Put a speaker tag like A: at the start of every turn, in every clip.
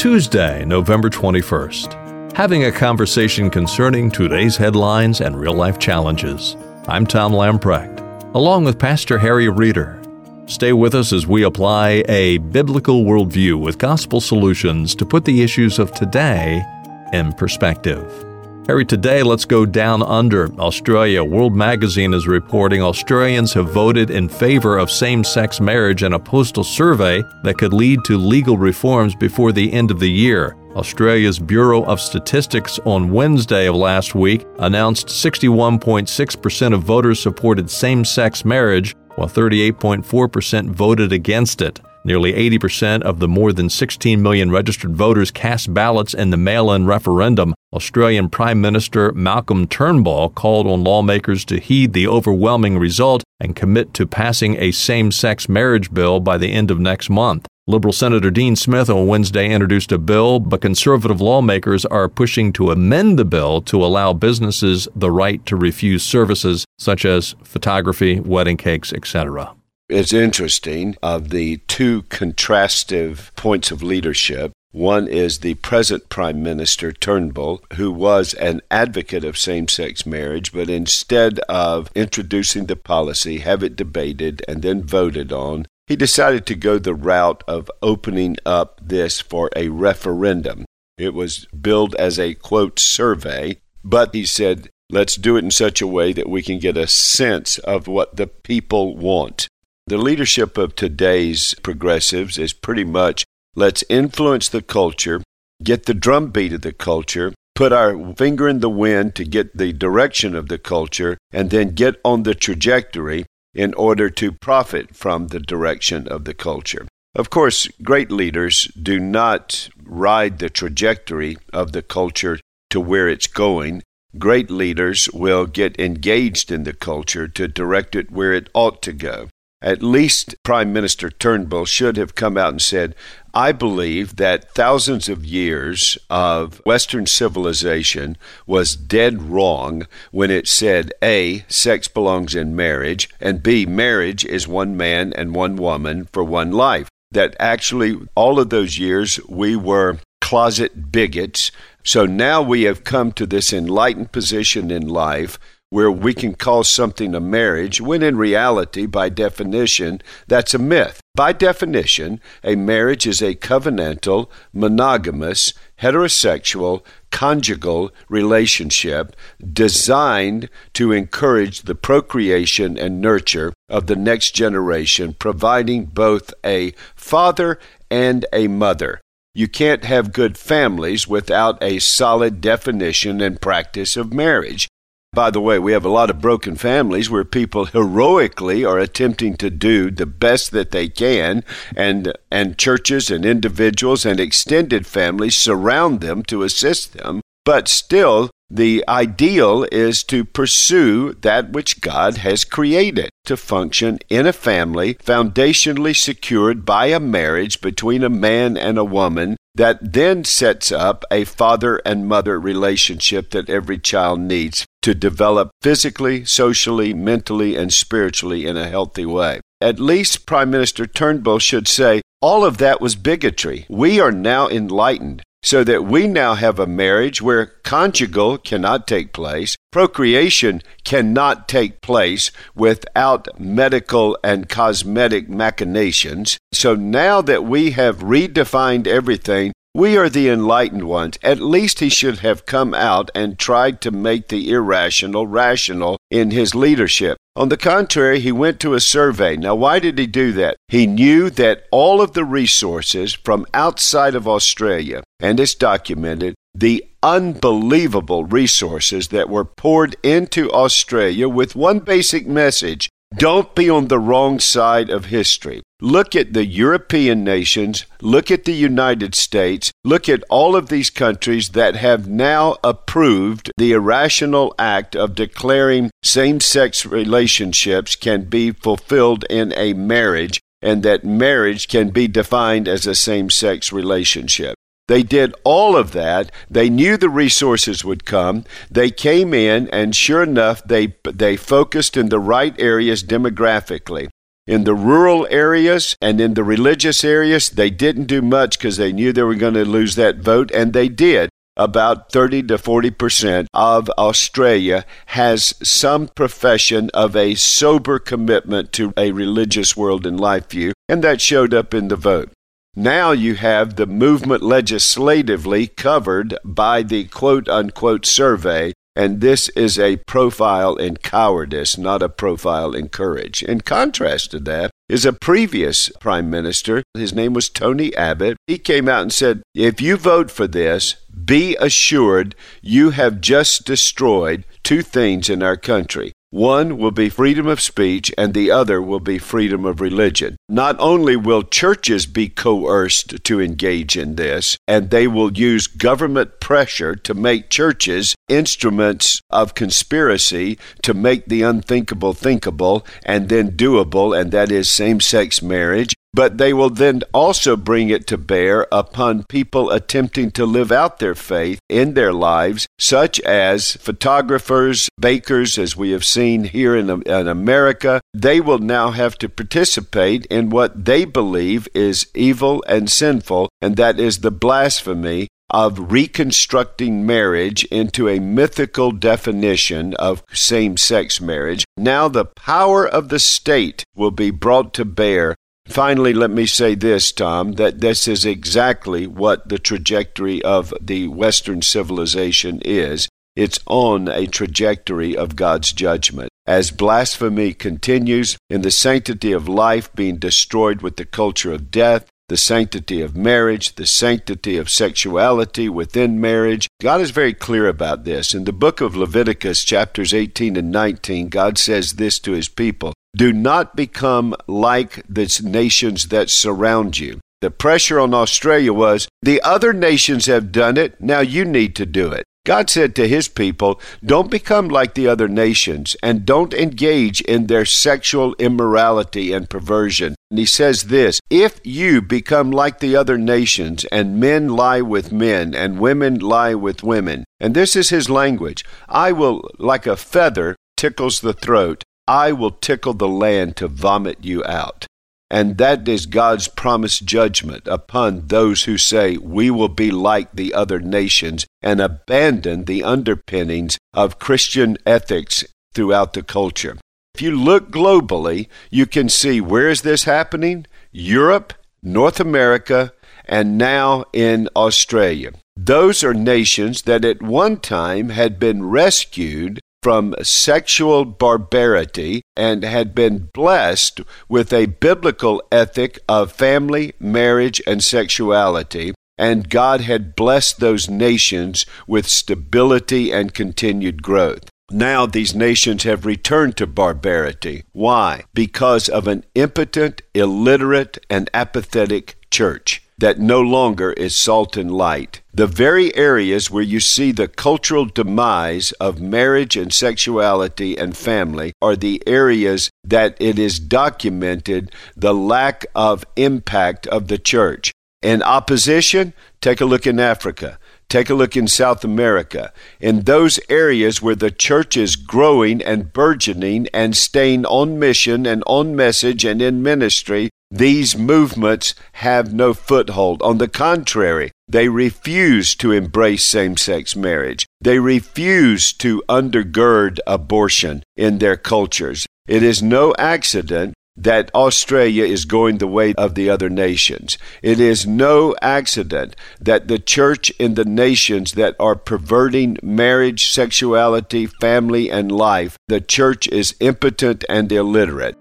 A: Tuesday, November 21st. Having a conversation concerning today's headlines and real life challenges. I'm Tom Lamprecht, along with Pastor Harry Reeder. Stay with us as we apply a biblical worldview with gospel solutions to put the issues of today in perspective. Harry, today let's go down under Australia. World Magazine is reporting Australians have voted in favor of same sex marriage in a postal survey that could lead to legal reforms before the end of the year. Australia's Bureau of Statistics on Wednesday of last week announced 61.6% of voters supported same sex marriage, while 38.4% voted against it. Nearly 80% of the more than 16 million registered voters cast ballots in the mail in referendum. Australian Prime Minister Malcolm Turnbull called on lawmakers to heed the overwhelming result and commit to passing a same sex marriage bill by the end of next month. Liberal Senator Dean Smith on Wednesday introduced a bill, but conservative lawmakers are pushing to amend the bill to allow businesses the right to refuse services such as photography, wedding cakes, etc.
B: It's interesting of the two contrastive points of leadership. One is the present Prime Minister Turnbull, who was an advocate of same sex marriage, but instead of introducing the policy, have it debated, and then voted on, he decided to go the route of opening up this for a referendum. It was billed as a quote survey, but he said, let's do it in such a way that we can get a sense of what the people want. The leadership of today's progressives is pretty much let's influence the culture, get the drumbeat of the culture, put our finger in the wind to get the direction of the culture, and then get on the trajectory in order to profit from the direction of the culture. Of course, great leaders do not ride the trajectory of the culture to where it's going. Great leaders will get engaged in the culture to direct it where it ought to go at least Prime Minister Turnbull should have come out and said, I believe that thousands of years of Western civilization was dead wrong when it said A, sex belongs in marriage, and B, marriage is one man and one woman for one life. That actually, all of those years, we were closet bigots. So now we have come to this enlightened position in life where we can call something a marriage when in reality, by definition, that's a myth. By definition, a marriage is a covenantal, monogamous, heterosexual, conjugal relationship designed to encourage the procreation and nurture of the next generation, providing both a father and a mother. You can't have good families without a solid definition and practice of marriage. By the way, we have a lot of broken families where people heroically are attempting to do the best that they can, and, and churches and individuals and extended families surround them to assist them. But still, the ideal is to pursue that which God has created to function in a family foundationally secured by a marriage between a man and a woman that then sets up a father and mother relationship that every child needs to develop physically, socially, mentally, and spiritually in a healthy way. At least Prime Minister Turnbull should say, all of that was bigotry. We are now enlightened so that we now have a marriage where conjugal cannot take place, procreation cannot take place without medical and cosmetic machinations. So now that we have redefined everything, we are the enlightened ones. At least he should have come out and tried to make the irrational rational in his leadership. On the contrary, he went to a survey. Now, why did he do that? He knew that all of the resources from outside of Australia, and it's documented, the unbelievable resources that were poured into Australia with one basic message don't be on the wrong side of history. Look at the European nations, look at the United States, look at all of these countries that have now approved the irrational act of declaring same sex relationships can be fulfilled in a marriage and that marriage can be defined as a same sex relationship. They did all of that. They knew the resources would come. They came in, and sure enough, they, they focused in the right areas demographically. In the rural areas and in the religious areas, they didn't do much because they knew they were going to lose that vote, and they did about 30 to 40 percent of Australia has some profession of a sober commitment to a religious world and life view, and that showed up in the vote. Now you have the movement legislatively covered by the quote unquote survey and this is a profile in cowardice, not a profile in courage. In contrast to that is a previous prime minister. His name was Tony Abbott. He came out and said, If you vote for this, be assured you have just destroyed two things in our country one will be freedom of speech, and the other will be freedom of religion. Not only will churches be coerced to engage in this, and they will use government pressure to make churches instruments of conspiracy to make the unthinkable thinkable and then doable, and that is same sex marriage but they will then also bring it to bear upon people attempting to live out their faith in their lives, such as photographers, bakers, as we have seen here in, in, America. They will now have to participate in what they believe is evil and sinful, and that is the blasphemy of reconstructing marriage into a mythical definition of same sex marriage. Now, the power of the state will be brought to bear Finally, let me say this, Tom, that this is exactly what the trajectory of the Western civilization is. It's on a trajectory of God's judgment. As blasphemy continues, in the sanctity of life being destroyed with the culture of death, the sanctity of marriage, the sanctity of sexuality within marriage. God is very clear about this. In the book of Leviticus, chapters 18 and 19, God says this to his people do not become like the nations that surround you. The pressure on Australia was the other nations have done it, now you need to do it. God said to his people, Don't become like the other nations and don't engage in their sexual immorality and perversion. And he says this If you become like the other nations and men lie with men and women lie with women, and this is his language, I will, like a feather, tickles the throat, I will tickle the land to vomit you out. And that is God's promised judgment upon those who say, We will be like the other nations, and abandon the underpinnings of Christian ethics throughout the culture. If you look globally, you can see where is this happening? Europe, North America, and now in Australia. Those are nations that at one time had been rescued from sexual barbarity and had been blessed with a biblical ethic of family, marriage, and sexuality. And God had blessed those nations with stability and continued growth. Now these nations have returned to barbarity. Why? Because of an impotent, illiterate, and apathetic church that no longer is salt and light. The very areas where you see the cultural demise of marriage and sexuality and family are the areas that it is documented the lack of impact of the church. In opposition, take a look in Africa. Take a look in South America. In those areas where the church is growing and burgeoning and staying on mission and on message and in ministry, these movements have no foothold. On the contrary, they refuse to embrace same sex marriage. They refuse to undergird abortion in their cultures. It is no accident that Australia is going the way of the other nations. It is no accident that the church in the nations that are perverting marriage, sexuality, family, and life, the church is impotent and illiterate.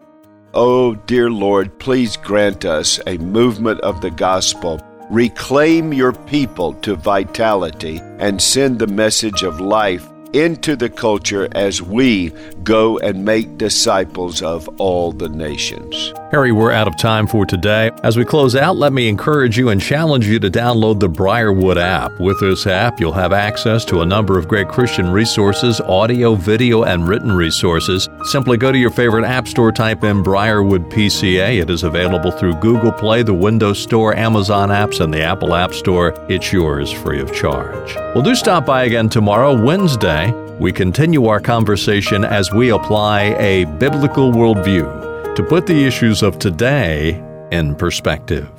B: Oh, dear Lord, please grant us a movement of the gospel. Reclaim your people to vitality and send the message of life into the culture as we go and make disciples of all the nations.
A: Harry, we're out of time for today. As we close out, let me encourage you and challenge you to download the Briarwood app. With this app, you'll have access to a number of great Christian resources, audio, video, and written resources. Simply go to your favorite app store, type in Briarwood PCA. It is available through Google Play, the Windows Store, Amazon apps, and the Apple App Store. It's yours free of charge. Well, do stop by again tomorrow, Wednesday. We continue our conversation as we apply a biblical worldview to put the issues of today in perspective.